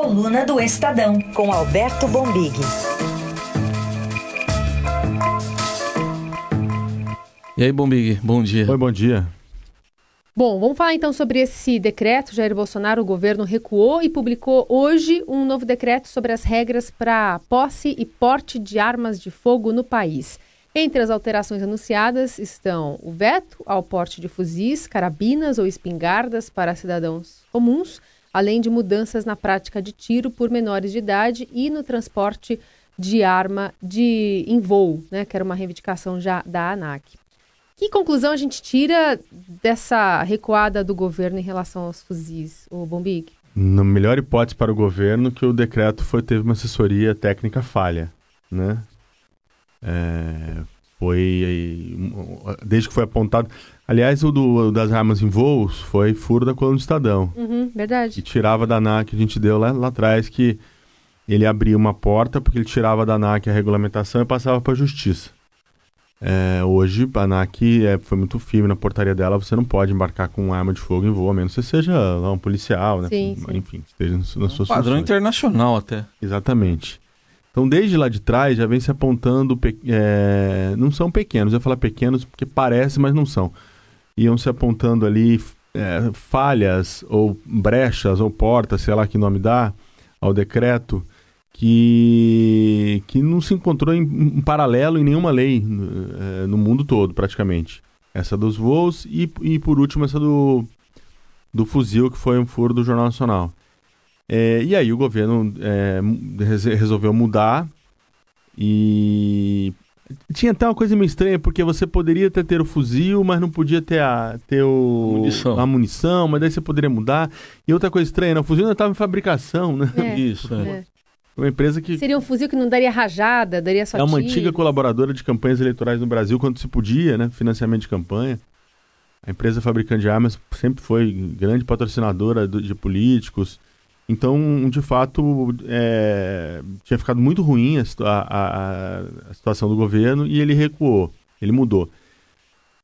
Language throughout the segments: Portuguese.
Coluna do Estadão, com Alberto Bombig. E aí, Bombig, bom dia. Oi, bom dia. Bom, vamos falar então sobre esse decreto. Jair Bolsonaro, o governo recuou e publicou hoje um novo decreto sobre as regras para posse e porte de armas de fogo no país. Entre as alterações anunciadas estão o veto ao porte de fuzis, carabinas ou espingardas para cidadãos comuns, além de mudanças na prática de tiro por menores de idade e no transporte de arma de em voo, né, que era uma reivindicação já da ANAC. Que conclusão a gente tira dessa recuada do governo em relação aos fuzis, o Bombig? Na melhor hipótese para o governo, que o decreto foi, teve uma assessoria técnica falha, né? É, foi desde que foi apontado. Aliás, o do, das armas em voos foi furo da coluna do Estadão. Uhum, verdade. E tirava da ANAC que a gente deu lá, lá atrás que ele abria uma porta porque ele tirava da ANAC a regulamentação e passava para a justiça. É, hoje a ANAC é, foi muito firme na portaria dela, você não pode embarcar com arma de fogo em voo, a menos que você seja lá, um policial, né? Sim, sim. Enfim, esteja nas suas um Padrão funções. internacional até. Exatamente. Então, desde lá de trás, já vem se apontando. É, não são pequenos, eu ia falar pequenos porque parece, mas não são. Iam se apontando ali é, falhas, ou brechas, ou portas, sei lá que nome dá, ao decreto, que, que não se encontrou em, em paralelo em nenhuma lei é, no mundo todo, praticamente. Essa dos voos e, e por último, essa do, do fuzil, que foi um furo do Jornal Nacional. É, e aí o governo é, resolveu mudar e tinha até uma coisa meio estranha, porque você poderia ter, ter o fuzil, mas não podia ter a, ter o, munição. a munição, mas daí você poderia mudar. E outra coisa estranha, né? o fuzil ainda estava em fabricação, né? É, Isso, é. é. Uma empresa que. Seria um fuzil que não daria rajada, daria só É uma tiro. antiga colaboradora de campanhas eleitorais no Brasil, quando se podia, né? Financiamento de campanha. A empresa fabricante de armas sempre foi grande patrocinadora do, de políticos. Então, de fato, é, tinha ficado muito ruim a, a, a, situação do governo e ele recuou, ele mudou.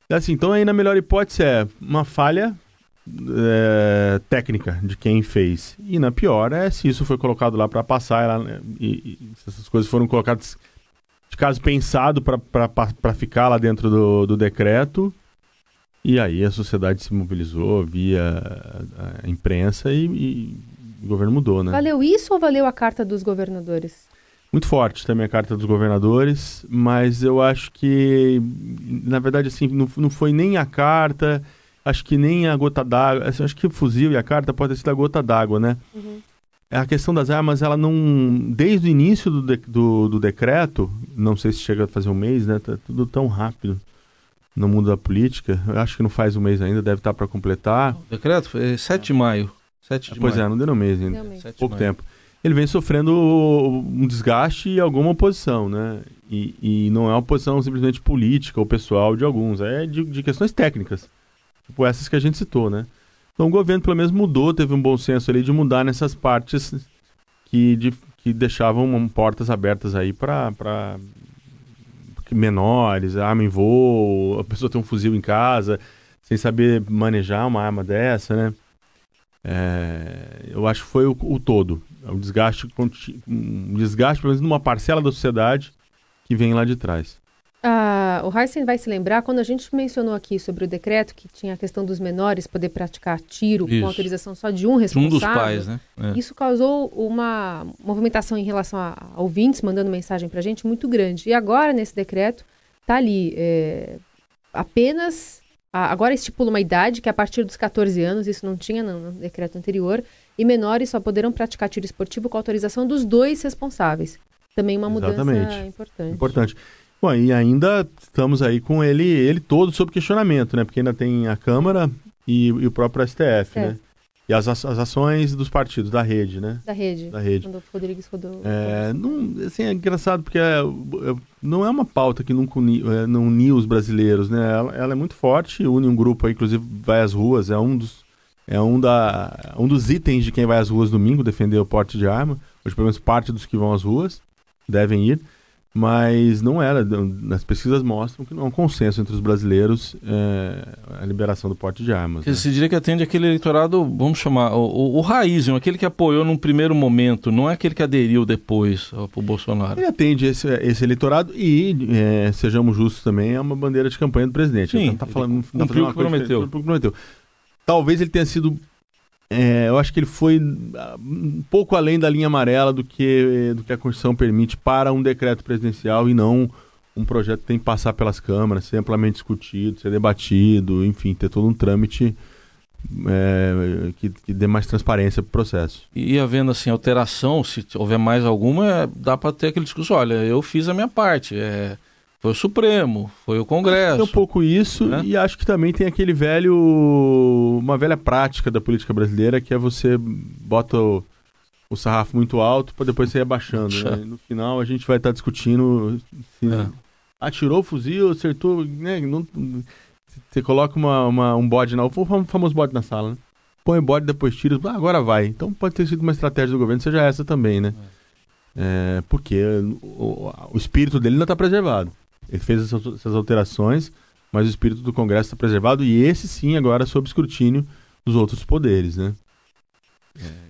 Assim, então, aí na melhor hipótese é uma falha é, técnica de quem fez. E na pior é se isso foi colocado lá para passar ela, e, e, se essas coisas foram colocadas de caso pensado para ficar lá dentro do, do decreto. E aí a sociedade se mobilizou via a imprensa e, e o governo mudou, né? Valeu isso ou valeu a carta dos governadores? Muito forte também a carta dos governadores, mas eu acho que, na verdade, assim, não, não foi nem a carta, acho que nem a gota d'água, assim, acho que o fuzil e a carta pode ter sido a gota d'água, né? Uhum. A questão das armas, ela não. Desde o início do, de, do, do, decreto, não sei se chega a fazer um mês, né? Tá tudo tão rápido no mundo da política. Eu acho que não faz um mês ainda, deve estar para completar. O decreto foi 7 de maio. 7 de pois maio. é, não deu no mês ainda. Mês. Pouco tempo. Ele vem sofrendo um desgaste e alguma oposição, né? E, e não é uma oposição simplesmente política ou pessoal de alguns, é de, de questões técnicas. Tipo essas que a gente citou, né? Então o governo pelo menos mudou, teve um bom senso ali de mudar nessas partes que, de, que deixavam portas abertas aí para menores, arma em voo, a pessoa tem um fuzil em casa, sem saber manejar uma arma dessa, né? É, eu acho que foi o, o todo. É um desgaste, um desgaste, pelo menos numa parcela da sociedade que vem lá de trás. Ah, o Heisen vai se lembrar quando a gente mencionou aqui sobre o decreto que tinha a questão dos menores poder praticar tiro Isso. com autorização só de um responsável. Um dos pais, né? É. Isso causou uma movimentação em relação a, a ouvintes mandando mensagem para a gente muito grande. E agora, nesse decreto, tá ali é, apenas agora estipula uma idade que é a partir dos 14 anos, isso não tinha no, no decreto anterior, e menores só poderão praticar tiro esportivo com autorização dos dois responsáveis. Também uma Exatamente. mudança importante. Importante. Bom, e ainda estamos aí com ele, ele todo sob questionamento, né? Porque ainda tem a Câmara e, e o próprio STF, É. né? E as, as ações dos partidos, da rede, né? Da rede. Da rede. Rodrigues rodou. É, não, assim, é engraçado porque é, é, não é uma pauta que nunca uni, é, não uniu os brasileiros, né? Ela, ela é muito forte, une um grupo inclusive vai às ruas, é um dos, é um, da, um dos itens de quem vai às ruas domingo defender o porte de arma. Hoje, pelo menos, parte dos que vão às ruas devem ir. Mas não era. As pesquisas mostram que não é um consenso entre os brasileiros é, a liberação do porte de armas. Né? Você diria que atende aquele eleitorado, vamos chamar, o, o, o raiz, aquele que apoiou num primeiro momento, não é aquele que aderiu depois ao Bolsonaro. Ele atende esse, esse eleitorado e, é, sejamos justos também, é uma bandeira de campanha do presidente. Sim, ele tá falando, tá cumpriu o que prometeu. Talvez ele tenha sido é, eu acho que ele foi ah, um pouco além da linha amarela do que, do que a Constituição permite para um decreto presidencial e não um projeto que tem que passar pelas câmaras, ser amplamente discutido, ser debatido, enfim, ter todo um trâmite é, que, que, dê mais transparência para o processo. E havendo assim alteração, se houver mais alguma, dá para ter aquele discurso, olha, eu fiz a minha parte, é, foi o Supremo, foi o Congresso. Tem um pouco isso né? e acho que também tem aquele velho. uma velha prática da política brasileira que é você bota o, o sarrafo muito alto para depois você ir abaixando. Né? No final a gente vai estar tá discutindo se é. atirou o fuzil, acertou. Né? Não, você coloca uma, uma, um bode na. O famoso bode na sala, né? Põe o bode, depois tira. Ah, agora vai. Então pode ter sido uma estratégia do governo, seja essa também, né? É. É, porque o, o, espírito dele ainda está preservado. Ele fez essas, essas alterações, mas o espírito do Congresso está preservado e esse sim agora sob escrutínio dos outros poderes, né?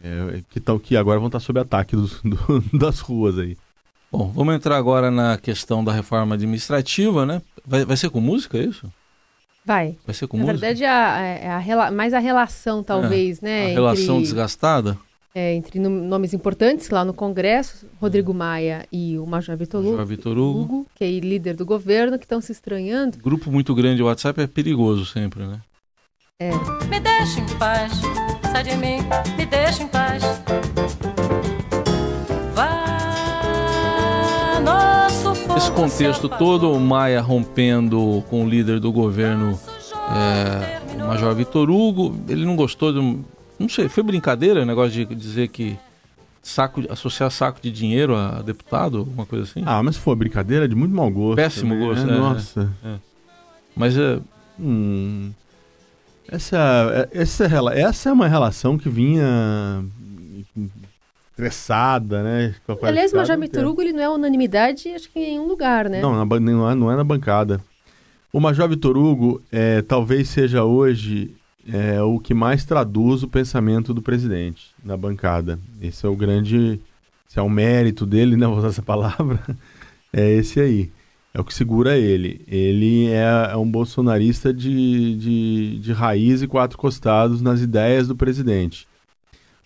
É, é, que, tão, que agora vão estar sob ataque dos, do, das ruas aí. Bom, vamos entrar agora na questão da reforma administrativa, né? Vai, vai ser com música, é isso? Vai. Vai ser com na música? Na verdade, a, a, a, mais a relação, talvez, é, né? A relação entre... desgastada? É, entre nomes importantes lá no Congresso, Rodrigo Maia e o Major Vitor Hugo, Major Vitor Hugo. Hugo, que é líder do governo, que estão se estranhando. Grupo muito grande de WhatsApp é perigoso sempre, né? É. Me deixa em paz, sai de mim, me deixa em paz. Vá, nosso fogo Esse contexto todo, o Maia rompendo com o líder do governo, é, o Major Vitor Hugo, ele não gostou de não sei, foi brincadeira o negócio de dizer que saco, associar saco de dinheiro a deputado, alguma coisa assim? Ah, mas foi brincadeira de muito mau gosto. Péssimo também, gosto, né? Nossa. É. Mas é. Hum, essa, é, essa, essa é uma relação que vinha estressada, né? Aliás, o Major Vitor Hugo ele não é unanimidade, acho que em nenhum lugar, né? Não, na, não, é, não é na bancada. O Major Vitor Hugo é, talvez seja hoje é o que mais traduz o pensamento do presidente na bancada. Esse é o grande. Esse é o mérito dele, né? Vou usar essa palavra. É esse aí. É o que segura ele. Ele é, é um bolsonarista de, de, de raiz e quatro costados nas ideias do presidente.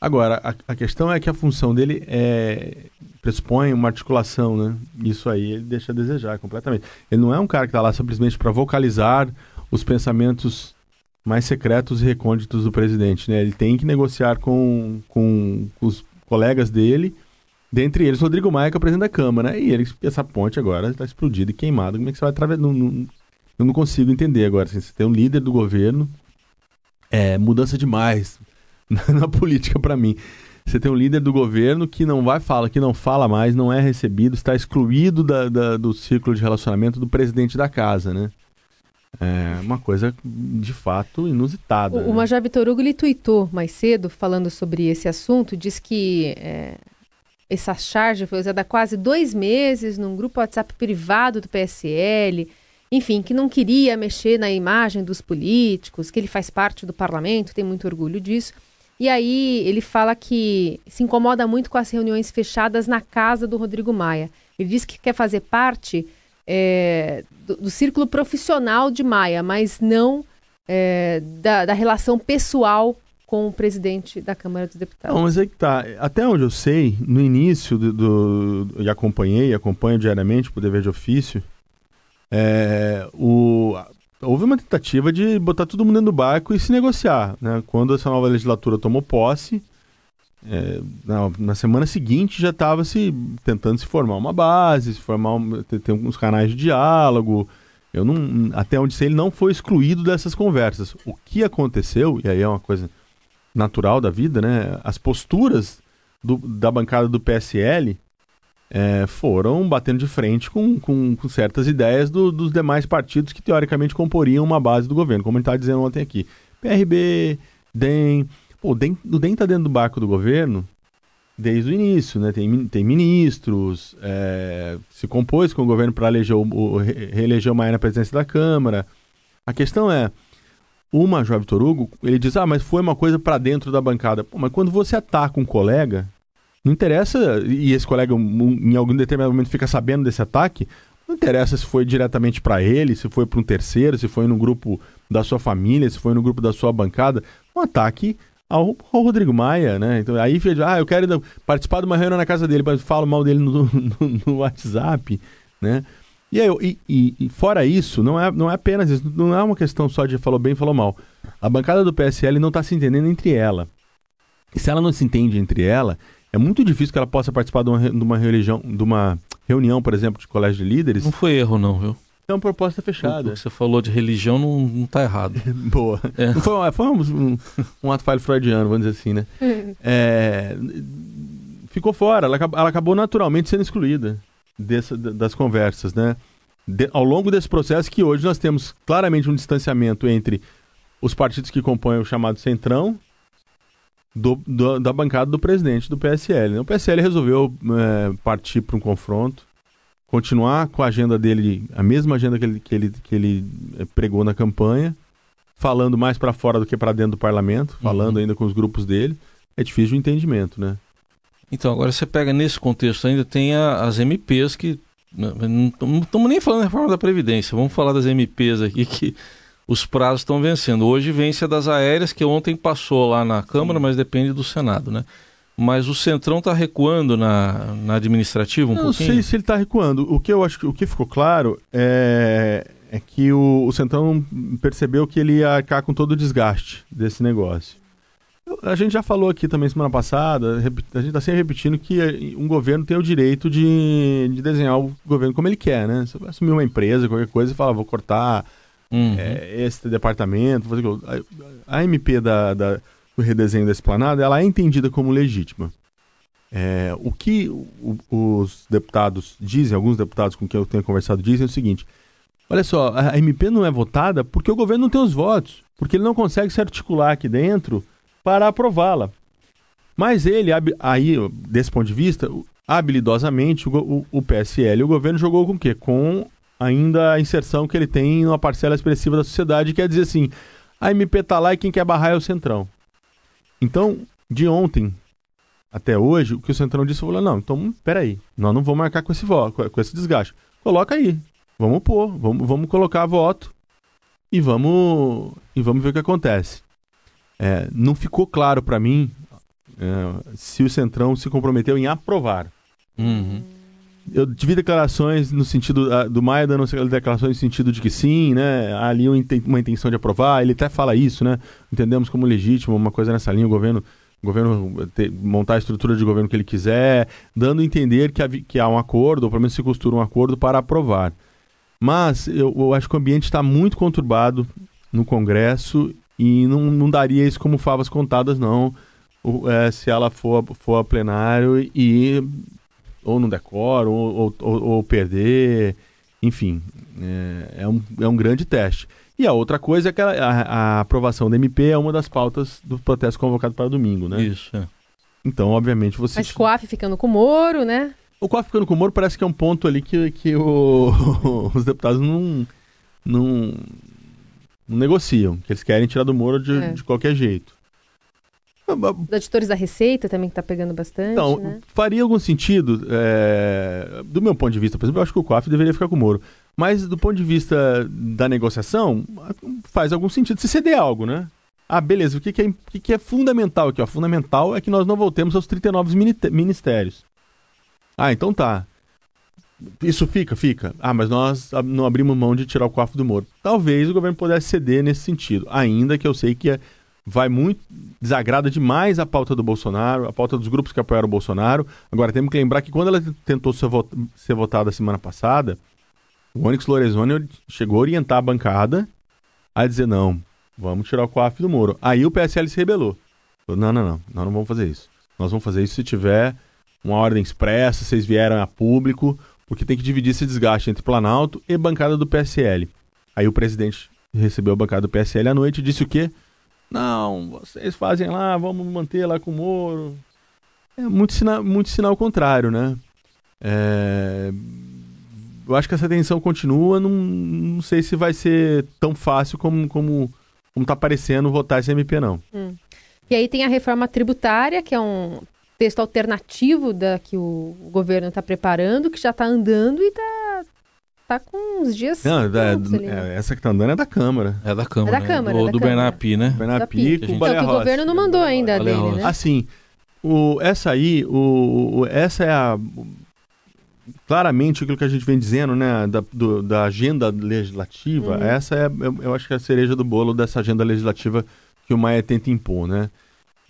Agora, a, a, questão é que a função dele é, pressupõe uma articulação, né? Isso aí ele deixa a desejar completamente. Ele não é um cara que está lá simplesmente para vocalizar os pensamentos mais secretos e recônditos do presidente. Né? Ele tem que negociar com, com, os colegas dele, dentre eles Rodrigo Maia, que é o presidente da Câmara. E ele, essa ponte agora está explodida e queimada. Como é que você vai atravessar? Não, não, eu não consigo entender agora. Assim, você tem um líder do governo, é mudança demais na política para mim. Você tem um líder do governo que não vai fala, que não fala mais, não é recebido, está excluído da, da, do círculo de relacionamento do presidente da casa, né? É uma coisa de fato inusitada. O, né? o Major Vitor Hugo ele tweetou mais cedo falando sobre esse assunto, diz que é, essa charge foi usada há quase dois meses num grupo WhatsApp privado do PSL, enfim, que não queria mexer na imagem dos políticos, que ele faz parte do parlamento, tem muito orgulho disso. E aí ele fala que se incomoda muito com as reuniões fechadas na casa do Rodrigo Maia. Ele diz que quer fazer parte é, do, do, círculo profissional de Maia, mas não é, da, da, relação pessoal com o presidente da Câmara dos Deputados. Não, mas é que tá. Até onde eu sei, no início do. do e acompanhei, acompanho diariamente por dever de ofício, é, o, houve uma tentativa de botar todo mundo dentro do barco e se negociar. Né? Quando essa nova legislatura tomou posse, é, na, na, semana seguinte já estava se tentando se formar uma base, se formar um, ter, ter uns canais de diálogo. Eu não, até onde sei, ele não foi excluído dessas conversas. O que aconteceu, e aí é uma coisa natural da vida, né? As posturas do, da bancada do PSL é, foram batendo de frente com, com, com certas ideias do, dos demais partidos que teoricamente comporiam uma base do governo, como gente estava dizendo ontem aqui. PRB, DEM, Pô, o DEM, o DEM tá dentro do barco do governo desde o início, né? Tem, tem ministros, é, se compôs com o governo para eleger o, reeleger o Maia na presidência da Câmara. A questão é, Major Vitor Hugo, ele diz, ah, mas foi uma coisa para dentro da bancada. Pô, mas quando você ataca um colega, não interessa, e esse colega em algum determinado momento fica sabendo desse ataque, não interessa se foi diretamente para ele, se foi para um terceiro, se foi no grupo da sua família, se foi no grupo da sua bancada. Um ataque ao, ao Rodrigo Maia, né? Então aí ah, eu quero participar de uma reunião na casa dele, mas falo mal dele no, no, no WhatsApp, né? E, aí, e, e, e, fora isso, não é, não é apenas isso, não é uma questão só de falou bem, falou mal. A bancada do PSL não está se entendendo entre ela. E se ela não se entende entre ela, é muito difícil que ela possa participar de uma, de uma religião, de uma reunião, por exemplo, de colégio de líderes. Não foi erro, não, viu? É uma proposta fechada. O que você falou de religião não, não tá errado. Boa. É. Foi, foi um, um, um, ato falho freudiano, vamos dizer assim, né? é, ficou fora, ela, ela, acabou naturalmente sendo excluída dessa, das conversas, né? De, ao longo desse processo que hoje nós temos claramente um distanciamento entre os partidos que compõem o chamado Centrão do, do, da bancada do presidente do PSL. Né? O PSL resolveu é, partir para um confronto, continuar com a agenda dele, a mesma agenda que ele, que ele, que ele é, pregou na campanha, falando mais para fora do que para dentro do parlamento, falando uhum. ainda com os grupos dele. É difícil o entendimento, né? Então, agora você pega nesse contexto ainda, tem a, as MPs que. Né, não estamos nem falando da reforma da Previdência, vamos falar das MPs aqui que os prazos estão vencendo. Hoje vence a das aéreas, que ontem passou lá na Câmara, mas depende do Senado, né? Mas o Centrão está recuando na, na administrativa um não pouquinho? Não sei se ele está recuando. O que eu acho que o que ficou claro é, é que o, o Centrão percebeu que ele ia arcar com todo o desgaste desse negócio. A gente já falou aqui também semana passada, a gente está sempre repetindo que um governo tem o direito de, de desenhar o governo como ele quer, né? Você vai assumir uma empresa, qualquer coisa, e fala, vou cortar uhum. é, esse departamento. Fazer... A, a MP da, da, do redesenho da esplanada ela é entendida como legítima. É, o que o, os deputados dizem, alguns deputados com quem eu tenho conversado dizem é o seguinte: olha só, a MP não é votada porque o governo não tem os votos, porque ele não consegue se articular aqui dentro para aprová-la. Mas ele, aí, desse ponto de vista, habilidosamente, o, o, o PSL, o governo jogou com o quê? Com ainda a inserção que ele tem numa parcela expressiva da sociedade, que é dizer assim, a MP tá lá e quem quer barrar é o Centrão. Então, de ontem até hoje, o que o Centrão disse, falou, não, então, peraí, nós não vamos marcar com esse, voto, com esse desgaste. Coloca aí, vamos pôr, vamos, vamos colocar voto e vamos, e vamos ver o que acontece. É, não ficou claro para mim é, se o Centrão se comprometeu em aprovar. Uhum eu tive declarações no sentido uh, do Maia dando declarações no sentido de que sim, né? Ali uma intenção de aprovar. Ele até fala isso, né? Entendemos como legítimo uma coisa nessa linha, o governo, o governo ter, montar a estrutura de governo que ele quiser, dando a entender que há, que há um acordo, ou pelo menos se costura um acordo para aprovar. Mas eu, eu acho que o ambiente está muito conturbado no Congresso e não, não daria isso como favas contadas, não. É, se ela for, for a plenário e ou não decora, ou, ou, ou perder, enfim, é, é, um, é um grande teste. E a outra coisa é que a, a, aprovação da MP é uma das pautas do protesto convocado para domingo, né? Isso. É. Então, obviamente, você. Mas COAF ficando com o Moro, né? O COAF ficando com o Moro parece que é um ponto ali que, que o, os deputados não, não, não, negociam, que eles querem tirar do Moro de, é. de qualquer jeito. Os editores da Receita também que está pegando bastante. Então, né? faria algum sentido, é, do meu ponto de vista, por exemplo, eu acho que o COAF deveria ficar com o Moro. Mas do ponto de vista da negociação, faz algum sentido se ceder algo, né? Ah, beleza, o que, que, é, o que, que é fundamental aqui? Ó? Fundamental é que nós não voltemos aos 39 ministérios. Ah, então tá. Isso fica? Fica. Ah, mas nós não abrimos mão de tirar o COAF do Moro. Talvez o governo pudesse ceder nesse sentido, ainda que eu sei que é vai muito desagrada demais a pauta do Bolsonaro, a pauta dos grupos que apoiaram o Bolsonaro. Agora temos que lembrar que quando ela tentou ser, vot ser votada semana passada, o Onyx Lorenzoni chegou a orientar a bancada a dizer não, vamos tirar o COAF do Moro. Aí o PSL se rebelou. Falou, não, não, não, nós não vamos fazer isso. Nós vamos fazer isso se tiver uma ordem expressa, vocês vieram a público, porque tem que dividir esse desgaste entre Planalto e bancada do PSL. Aí o presidente recebeu a bancada do PSL à noite e disse o quê? Não, vocês fazem lá, vamos manter lá com o Moro. É muito, sina muito sinal contrário, né? É, eu acho que essa tensão continua, não, não sei se vai ser tão fácil como, como, como tá parecendo votar esse MP, não. Hum. E aí tem a reforma tributária, que é um texto alternativo da que o governo está preparando, que já está andando e está tá com uns dias. Não, da, prontos ali, né? é, essa que tá andando é da Câmara. É da Câmara. É da né? Câmara, Do, é da do. Bernapi, né? Bernapi com Então, Então, que o governo não mandou ainda a Baleia dele, né? Assim, o, essa aí, o, o- essa é a. Claramente aquilo que a gente vem dizendo, né, da, do- da agenda legislativa, Uhum. essa é, eu, eu acho que é a cereja do bolo dessa agenda legislativa que o Maia tenta impor, né?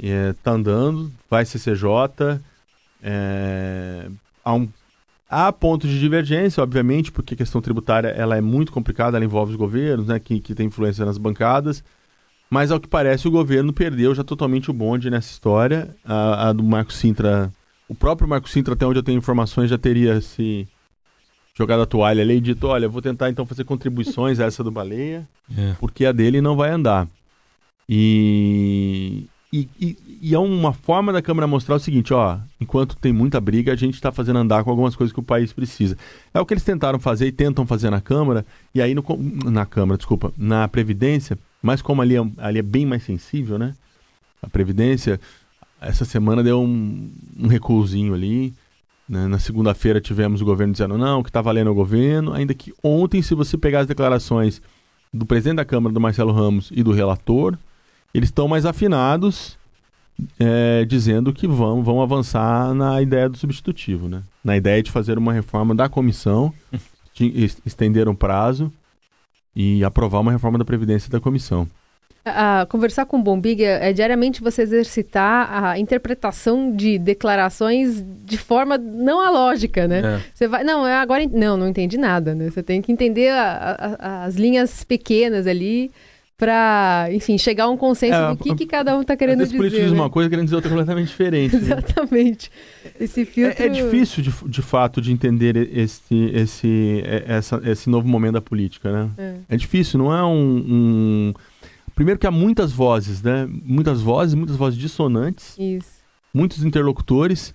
É, tá andando, vai CCJ, é, há, um, há pontos de divergência, obviamente, porque a questão tributária ela é muito complicada, ela envolve os governos, né, que, que tem influência nas bancadas, mas ao que parece o governo perdeu já totalmente o bonde nessa história. A, a do Marco Sintra, o próprio Marco Sintra, até onde eu tenho informações, já teria se jogado a toalha ali e dito, olha, eu vou tentar então fazer contribuições a essa do Baleia, É. porque a dele não vai andar. E, e, e- e é uma forma da Câmara mostrar o seguinte, ó, enquanto tem muita briga, a gente está fazendo andar com algumas coisas que o país precisa. É o que eles tentaram fazer e tentam fazer na Câmara, e aí no, na Câmara, desculpa, na Previdência, mas como ali é, ali é bem mais sensível, né? A Previdência, essa semana deu um, um recuozinho ali. né? Na segunda-feira tivemos o governo dizendo não, que está valendo o governo, ainda que ontem, se você pegar as declarações do presidente da Câmara, do Marcelo Ramos, e do relator, eles estão mais afinados, é, dizendo que vão, vão avançar na ideia do substitutivo, né? Na ideia de fazer uma reforma da comissão, de es- estender um prazo e aprovar uma reforma da Previdência da comissão. Conversar com o Bombig é, é diariamente você exercitar a interpretação de declarações de forma não a lógica, né? É. Você vai, não, é agora, não, não entendi nada, né? Você tem que entender a- a- as linhas pequenas ali para, enfim, chegar a um consenso É, do que, que cada um está querendo dizer. político diz né? uma coisa querendo dizer outra completamente diferente. né? Exatamente. Esse filtro. É, é difícil, de, de fato, de entender esse, esse, é- essa- esse novo momento da política, né? É. É difícil, não é um, um- Primeiro que há muitas vozes, né? Muitas vozes, muitas vozes dissonantes, Isso. muitos interlocutores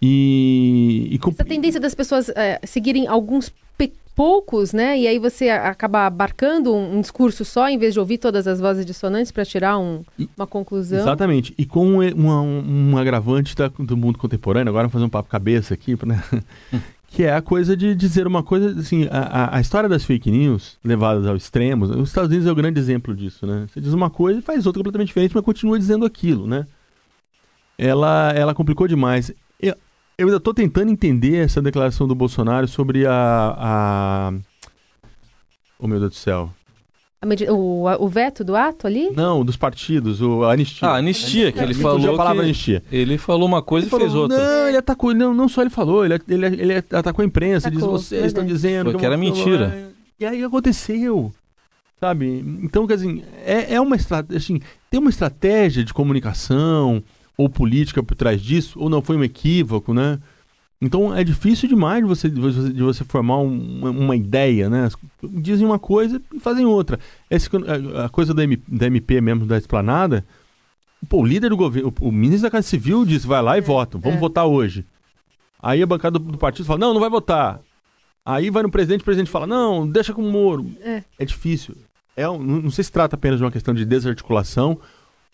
e... e Essa tendência das pessoas é, seguirem alguns poucos, né? E aí você acaba abarcando um, um discurso só, em vez de ouvir todas as vozes dissonantes para tirar um- E- uma conclusão. Exatamente. E com um, um, um agravante da- do mundo contemporâneo, agora vamos fazer um papo cabeça aqui, né? que é a coisa de dizer uma coisa, assim, a, a- a história das fake news levadas ao extremo, os Estados Unidos é o grande exemplo disso, né? Você diz uma coisa e faz outra completamente diferente, mas continua dizendo aquilo, né? Ela, ela complicou demais. Eu, eu ainda estou tentando entender essa declaração do Bolsonaro sobre a... a... Oh, meu Deus do céu. A medi- o, a- o veto do ato ali? Não, dos partidos, o, a anistia. Ah, anistia, que ele falou a palavra que- anistia. Ele falou uma coisa Ele e falou, fez outra. Não, ele atacou, não, não só ele falou, ele, ele, ele atacou a imprensa, diz, Atacou, vocês estão dizendo Foi que era mentira. E aí aconteceu, sabe? Então, quer dizer, é, é uma estratégia, assim, tem uma estratégia de comunicação ou política por trás disso, ou não foi um equívoco, né? Então é difícil demais de você, de você, formar um- uma, uma ideia, né? Dizem uma coisa e fazem outra. Esse, a, a coisa da, M- da MP mesmo, da esplanada, pô, o líder do governo, o, o ministro da Casa Civil disse, vai lá e vota, vamos é. votar hoje. Aí a bancada do, do partido fala, não, não vai votar. Aí vai no presidente, o presidente fala, não, deixa com o Moro. É. difícil. É, não, não sei se trata apenas de uma questão de desarticulação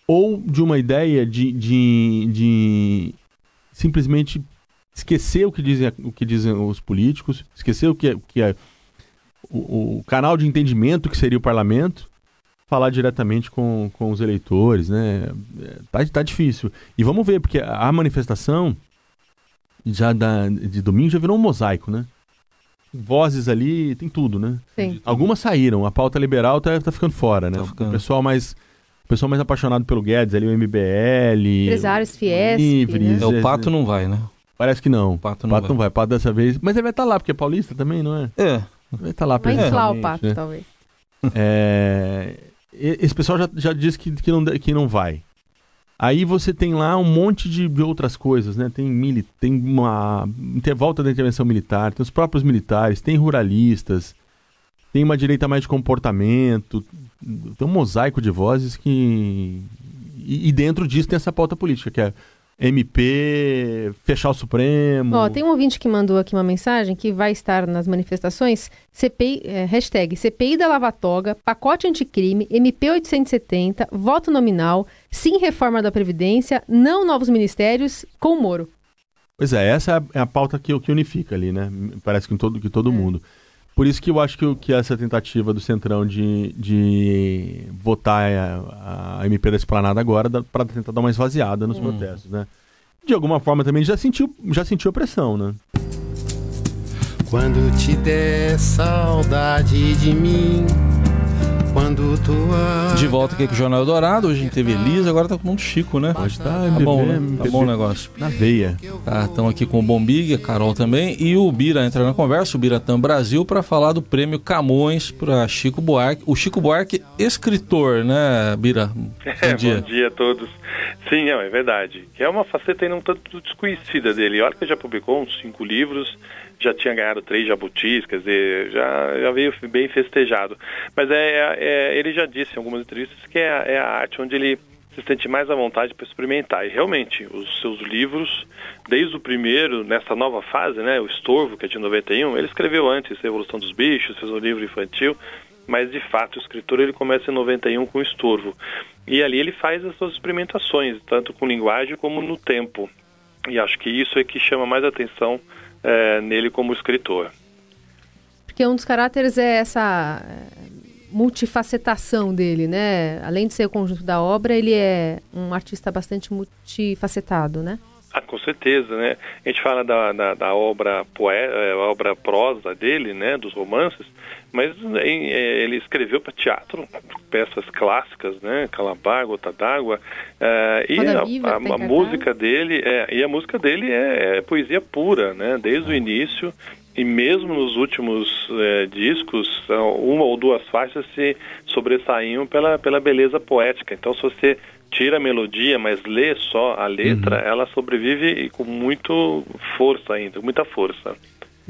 ou de uma ideia de, de, de simplesmente esquecer o que dizem, o que dizem os políticos, esquecer o que é, o que é o, o canal de entendimento que seria o parlamento, falar diretamente com, com os eleitores, né? É, Tá, tá difícil. E vamos ver, porque a manifestação já da, de domingo já virou um mosaico, né? Vozes ali, tem tudo, né? Sim. Algumas saíram, a pauta liberal tá, tá ficando fora, né? Tá ficando. O pessoal mais pessoal mais apaixonado pelo Guedes ali, o MBL, Empresários Fiesp, Livres, né? É, o Pato não vai, né? Parece que não. O Pato não Pato não vai. vai, Pato dessa vez, mas ele vai estar lá porque é paulista também, não é? É. Vai estar lá Vai inflar o pato, né? talvez. É, Esse pessoal já, já disse que, que, não, que não vai. Aí você tem lá um monte de, de outras coisas, né? Tem, mili, tem uma inter- volta da intervenção militar, tem os próprios militares, tem ruralistas, tem uma direita mais de comportamento, tem um mosaico de vozes que. E, e dentro disso tem essa pauta política, que é MP, fechar o Supremo. Ó, tem um ouvinte que mandou aqui uma mensagem que vai estar nas manifestações. CPI, é, hashtag CPI da Lavatoga, pacote anticrime, MP 870, voto nominal, sim reforma da Previdência, não novos ministérios, com o Moro. Pois é, essa é a, é pauta que, que unifica ali, né? Parece que em todo, que todo É. mundo. Por isso que eu acho que, o- que essa tentativa do Centrão de, de votar a, a MP da Esplanada agora para tentar dar uma esvaziada nos protestos, né? De alguma forma também já sentiu, já sentiu a pressão, né? Quando te der saudade de mim, quando tua De volta aqui com o Jornal Dourado. Hoje a gente teve Elisa, agora tá com o mundo Chico, né? Hoje tá, Tá MPB, bom, né? Tá bom o negócio. Na veia. Tá, estão aqui com o Bombig, a Carol também, e o Bira entra na conversa, o Biratã Brasil, para falar do prêmio Camões para Chico Buarque. O Chico Buarque, escritor, né, Bira? Bom É, dia. bom dia a todos. Sim, não, é verdade. Que é uma faceta ainda um tanto desconhecida dele. Olha que já publicou uns cinco livros, já tinha ganhado três jabutis, quer dizer, já, já veio bem festejado. Mas é, é- ele já disse em algumas entrevistas que é, a- é a arte onde ele se sente mais à vontade para experimentar. E realmente, os seus livros, desde o primeiro, nessa nova fase, né, o Estorvo, que é de 91, ele escreveu antes Evolução dos Bichos, fez um livro infantil, mas de fato o escritor ele começa em 91 com o Estorvo. E ali ele faz as suas experimentações, tanto com linguagem como no tempo. E acho que isso é que chama mais atenção eh, nele como escritor. Porque um dos caráteres é essa é, multifacetação dele, né? Além de ser o conjunto da obra, ele é um artista bastante multifacetado, né? Ah, com certeza, né? A gente fala da, da, da obra poe, eh, obra prosa dele, né, dos romances, mas em, eh, ele escreveu para teatro peças clássicas, né, Calabar, Gota d'Água, eh, e a, a- a cartaz. música dele, é, e a música dele é, é poesia pura, né, desde o início e mesmo nos últimos eh, discos, uma ou duas faixas se sobressaíam pela, pela beleza poética. Então, se você tira a melodia, mas lê só a letra, ela sobrevive e com muito força ainda, muita força.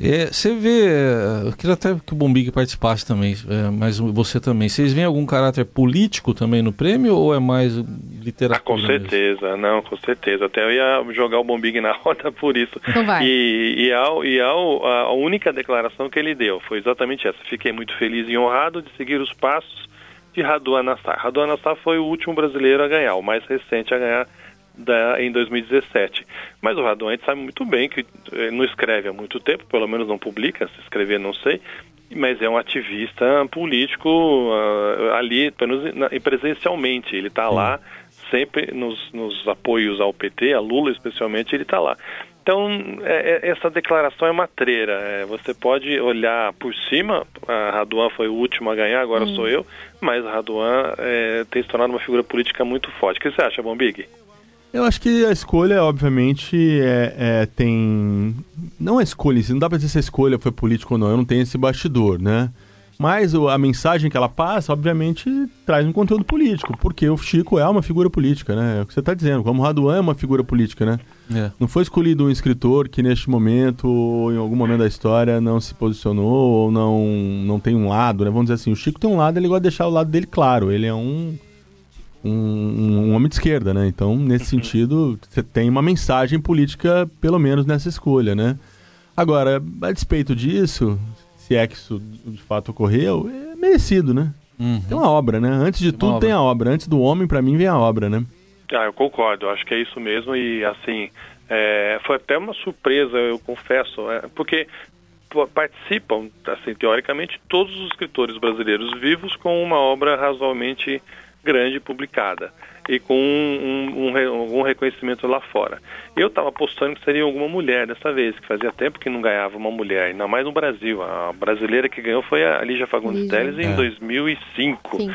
É, você vê, é, eu queria até que o Bombig participasse também, é, mas você também. Vocês veem algum caráter político também no prêmio ou é mais literatura? Ah, com mesmo? certeza, não, com certeza. Até eu ia jogar o Bombig na roda por isso. Então vai. E, e, ao, e ao, a única declaração que ele deu foi exatamente essa. Fiquei muito feliz e honrado de seguir os passos de Radu Nassar. Radu Nassar foi o último brasileiro a ganhar, o mais recente a ganhar da, em 2017. Mas o Radu a gente sabe muito bem que eh, não escreve há muito tempo, pelo menos não publica, se escrever não sei, mas é um ativista político ah, ali, pelo menos na- presencialmente. Ele está lá sempre nos, nos apoios ao PT, a Lula especialmente, ele está lá. Então, é- é- essa declaração é matreira. É, você pode olhar por cima, a Raduan foi o último a ganhar, agora sou eu, mas a Raduan é, tem se tornado uma figura política muito forte. O que você acha, Bombig? Eu acho que a escolha, obviamente, é, é, tem. Não a escolha em si, não dá pra dizer se a escolha foi política ou não, eu não tenho esse bastidor, né? Mas o- a mensagem que ela passa, obviamente, traz um conteúdo político, porque o Chico é uma figura política, né? É o que você está dizendo, como o Raduan é uma figura política, né? É. Não foi escolhido um escritor que neste momento, ou em algum momento da história, não se posicionou ou não, não tem um lado, né? Vamos dizer assim, o Chico tem um lado, ele gosta de deixar o lado dele claro. Ele é um, um, um homem de esquerda, né? Então, nesse sentido, você tem uma mensagem política, pelo menos nessa escolha, né? Agora, a despeito disso, se é que isso de fato ocorreu, é merecido, né? Uhum. Tem uma obra, né? Antes de Tem tudo obra. tem a obra. Antes do homem, pra mim, vem a obra, né? Ah, eu concordo, eu acho que é isso mesmo e assim, é, foi até uma surpresa, eu confesso, é, porque participam, assim, teoricamente, todos os escritores brasileiros vivos com uma obra razoavelmente grande publicada e com um, um, um, re- algum reconhecimento lá fora. Eu estava apostando que seria alguma mulher dessa vez, que fazia tempo que não ganhava uma mulher, ainda mais no Brasil. A brasileira que ganhou foi a Lígia Fagundes Lígia. Telles em É. 2005. Sim.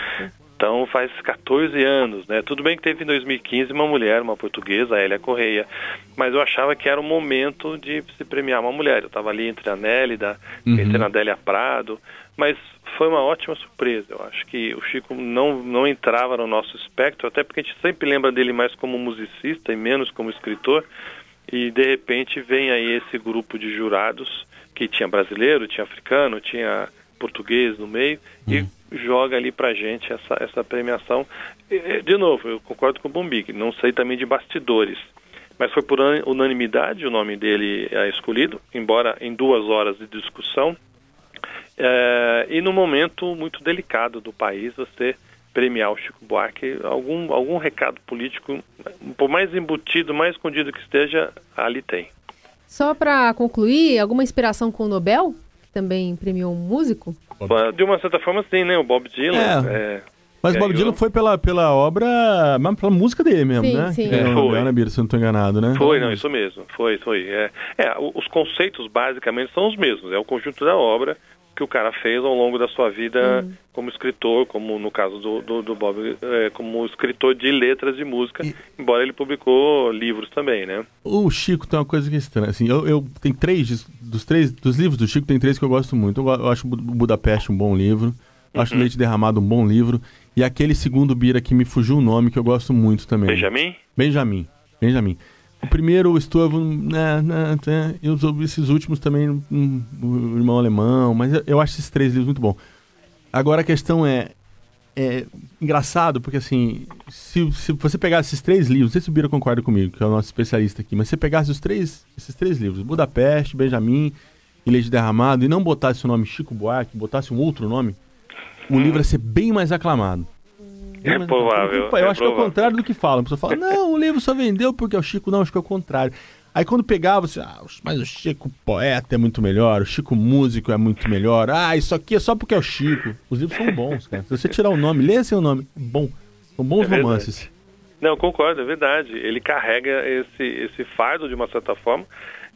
Então faz 14 anos, né? Tudo bem que teve em 2015 uma mulher, uma portuguesa, a Hélia Correia, mas eu achava que era o momento de se premiar uma mulher. Eu estava ali entre a Nélida, Uhum. entre a Adélia Prado, mas foi uma ótima surpresa. Eu acho que o Chico não, não entrava no nosso espectro, até porque a gente sempre lembra dele mais como musicista e menos como escritor. E de repente vem aí esse grupo de jurados que tinha brasileiro, tinha africano, tinha português no meio e joga ali pra gente essa, essa premiação. E, De novo, eu concordo com o Bombig, não sei também de bastidores, mas foi por unanimidade o nome dele é escolhido, embora em duas horas de discussão. É, e no momento muito delicado do país, você premiar o Chico Buarque, algum, algum recado político, por mais embutido, mais escondido que esteja, ali tem. Só para concluir, alguma inspiração com o Nobel, também premiou um músico? De uma certa forma, sim, né? O Bob Dylan. É. É, mas Bob Dylan foi pela, pela obra, pela música dele mesmo, sim, né? Sim, é, foi. Ana Bira, se eu não estou enganado, né? Foi, não, isso mesmo. Foi, foi. É, é, os conceitos basicamente são os mesmos. É o conjunto da obra que o cara fez ao longo da sua vida Hum. como escritor, como no caso do, do, do Bob, é, como escritor de letras de música, E- embora ele publicou livros também, né? O Chico tem uma coisa que é estranha. Assim, eu, eu tem três dos três dos livros do Chico tem três que eu gosto muito. Eu, eu acho Budapeste um bom livro. Eu acho o Leite Derramado um bom livro. E aquele segundo Bira que me fugiu o nome que eu gosto muito também. Benjamin? Benjamin. Benjamin. O primeiro, o Estorvo, né, né, né, e os, esses últimos também, hum, o Irmão Alemão, mas eu, eu acho esses três livros muito bons. Agora a questão é, é engraçado, porque assim, se, se você pegasse esses três livros, não sei se o Bira concorda comigo, que é o nosso especialista aqui, mas se você pegasse os três, esses três livros, Budapeste, Benjamin e Leite Derramado, e não botasse o nome Chico Buarque, botasse um outro nome, o livro ia ser bem mais aclamado. É provável. Eu é acho que é o provável. contrário do que falam. A pessoa fala, não, o livro só vendeu porque é o Chico. Não, acho que é o contrário. Aí quando pegava, você, ah, mas o Chico poeta é muito melhor, o Chico músico é muito melhor. Ah, isso aqui é só porque é o Chico. Os livros são bons, cara. Se você tirar o nome, lê seu nome, bom. São bons É romances. Não, concordo, é verdade. Ele carrega esse, esse fardo de uma certa forma,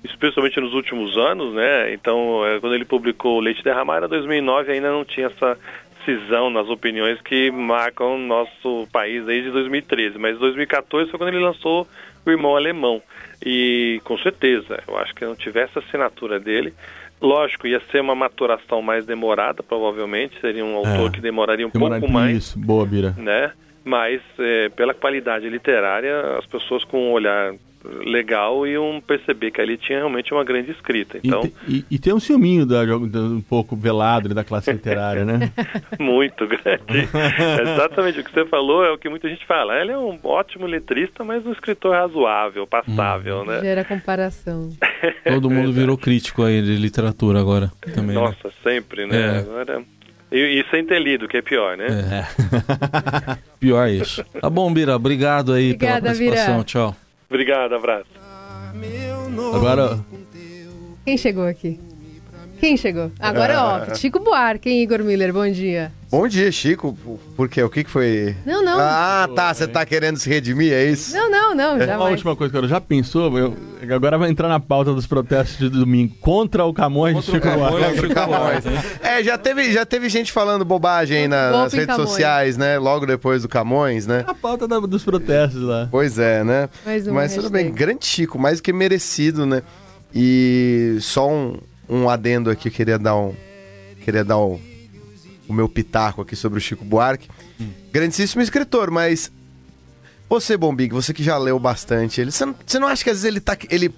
especialmente nos últimos anos, né? Então, é, quando ele publicou o Leite Derramado, em 2009 ainda não tinha essa cisão nas opiniões que marcam nosso país desde 2013. Mas 2014 foi quando ele lançou o Irmão Alemão. E, com certeza, eu acho que não tivesse a assinatura dele, lógico, ia ser uma maturação mais demorada, provavelmente, seria um autor É. que demoraria um Demora- pouco mais Isso, boa, Bira. né? Mas é, pela qualidade literária, as pessoas com um olhar legal iam perceber que ali tinha realmente uma grande escrita. E, Então, te- e, e tem um ciúminho da, da- um pouco velado da classe literária, né? muito grande. Exatamente o que você falou é o que muita gente fala. Ele é um ótimo letrista, mas um escritor razoável, passável, né? Gera comparação. Todo mundo virou crítico aí de literatura agora também. né? Nossa, sempre, né? É. Agora... E, e sem ter lido, que é pior, né? É. Pior isso. Tá bom, Bira. Obrigado aí Obrigada, pela participação. Bira. Tchau. Obrigado, abraço. Agora, Quem chegou aqui? Quem chegou? Agora, ó, Chico Buarque, hein, Igor Miller? Bom dia. Bom dia, Chico. Por quê? O que, que foi? Não, não. Ah, tá. Você tá querendo se redimir, é isso? Não, não, não, uma jamais. última coisa, cara. Já pensou? Eu- agora vai entrar na pauta dos protestos de domingo contra o Camões Contra o Chico Camões, Buarque. Chico Camões. Buarque, hein? É, já teve, já teve gente falando bobagem aí na- nas redes Camões. sociais, né? Logo depois do Camões, né? A pauta da- dos protestos lá. Pois é, né? Mais uma Mas tudo hashtag. bem, grande Chico, mais do que merecido, né? E só um, um adendo aqui, eu queria dar um. Queria dar um, o meu pitaco aqui sobre o Chico Buarque. Grandíssimo escritor, mas. Você, Bombig, você que já leu bastante ele, você não, você não acha que às vezes ele tá. Ele,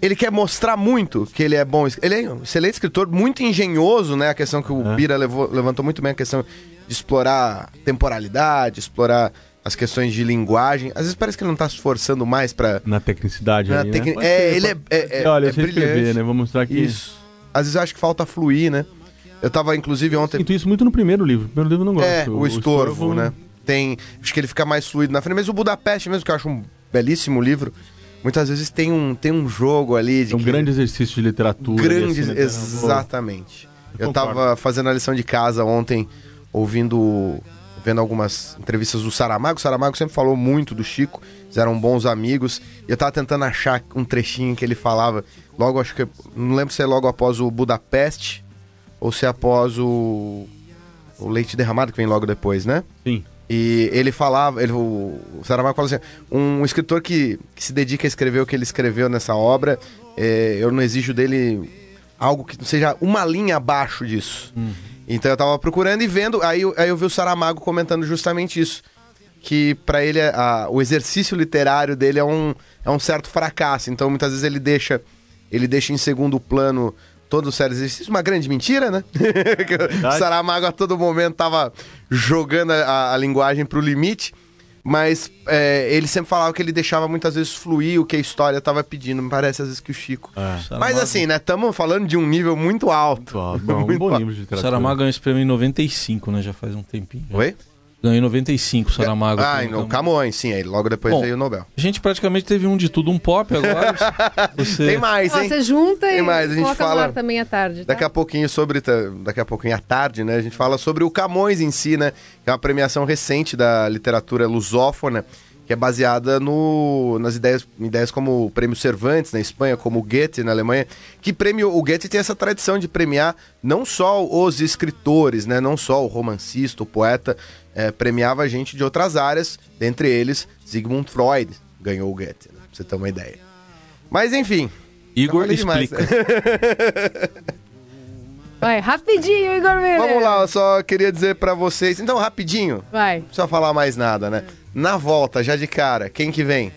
ele quer mostrar muito que ele é bom. Ele é um excelente escritor, muito engenhoso, né? A questão que o É. Bira levou- levantou muito bem, a questão de explorar temporalidade, explorar as questões de linguagem. Às vezes parece que ele não tá se esforçando mais pra. Na tecnicidade Na ali, né? é, ele é- é- é- Olha, é sem escrever, brilhante. né? Vou mostrar aqui. Isso. Às vezes eu acho que falta fluir, né? Eu tava, inclusive, ontem. Sinto isso muito no primeiro livro. O primeiro livro eu não gosto. É, o estorvo, né? né? Tem. Acho que ele fica mais fluido na frente. Mas o Budapeste mesmo, que eu acho um belíssimo livro, muitas vezes tem um, tem um jogo ali de. É um que- grande exercício de literatura. Grande, assim, né? exatamente. Eu Eu, tava fazendo a lição de casa ontem, ouvindo, vendo algumas entrevistas do Saramago. O Saramago sempre falou muito do Chico, eles eram bons amigos. E eu tava tentando achar um trechinho que ele falava, logo, acho que, não lembro se é logo após o Budapeste, ou se é após o, o Leite Derramado, que vem logo depois, né? Sim. E ele falava, ele, o, Saramago fala assim: um escritor que, que se dedica a escrever o que ele escreveu nessa obra, é, eu não exijo dele algo que seja uma linha abaixo disso. Então eu tava procurando e vendo, aí, eu- aí eu vi o Saramago comentando justamente isso. Que pra ele a- o exercício literário dele é um, é um certo fracasso. Então muitas vezes ele deixa, ele deixa em segundo plano todo o sério exercício. Uma grande mentira, né? Que o Saramago a todo momento tava jogando a, a linguagem pro limite. Mas é, ele sempre falava que ele deixava muitas vezes fluir o que a história tava pedindo. Me parece às vezes que o Chico. Mas Saramago- assim, né? Estamos falando de um nível muito alto. Bom, um Muito bom alto. livro de literatura. Saramago ganhou esse prêmio em 95, né? Já faz um tempinho. já. Oi? Ganhou em 95, Saramago. Ah, no Camões, sim. Aí logo depois Bom, veio o Nobel. A gente praticamente teve um de tudo, um pop agora. Você... Tem mais, hein? Você junta Tem e mais, a gente fala- também à tarde, tá? Daqui a pouquinho sobre. Daqui a pouquinho à tarde, né? A gente fala sobre o Camões em si, né? Que é uma premiação recente da literatura lusófona, que é baseada no, nas ideias, ideias como o prêmio Cervantes na Espanha, como o Goethe na Alemanha, que prêmio. O Goethe tem essa tradição de premiar não só os escritores, né? Não só o romancista, o poeta, eh, premiava gente de outras áreas, dentre eles Sigmund Freud ganhou o Goethe, né? Pra você ter uma ideia. Mas enfim. Igor explica. Vai, rapidinho, Igor Miller. Vamos lá, eu só queria dizer pra vocês. Então, rapidinho, Vai. não precisa falar mais nada, né? Na volta, já de cara, quem que vem?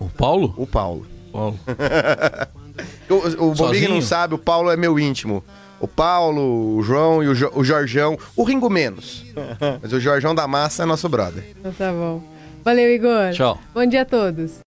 O Paulo? O Paulo. Paulo. O, o Bombig não sabe, o Paulo é meu íntimo. O Paulo, o João e o, jo, o Jorjão. O Ringo menos. Mas o Jorjão da Massa é nosso brother. Então tá bom. Valeu, Igor. Tchau. Bom dia a todos.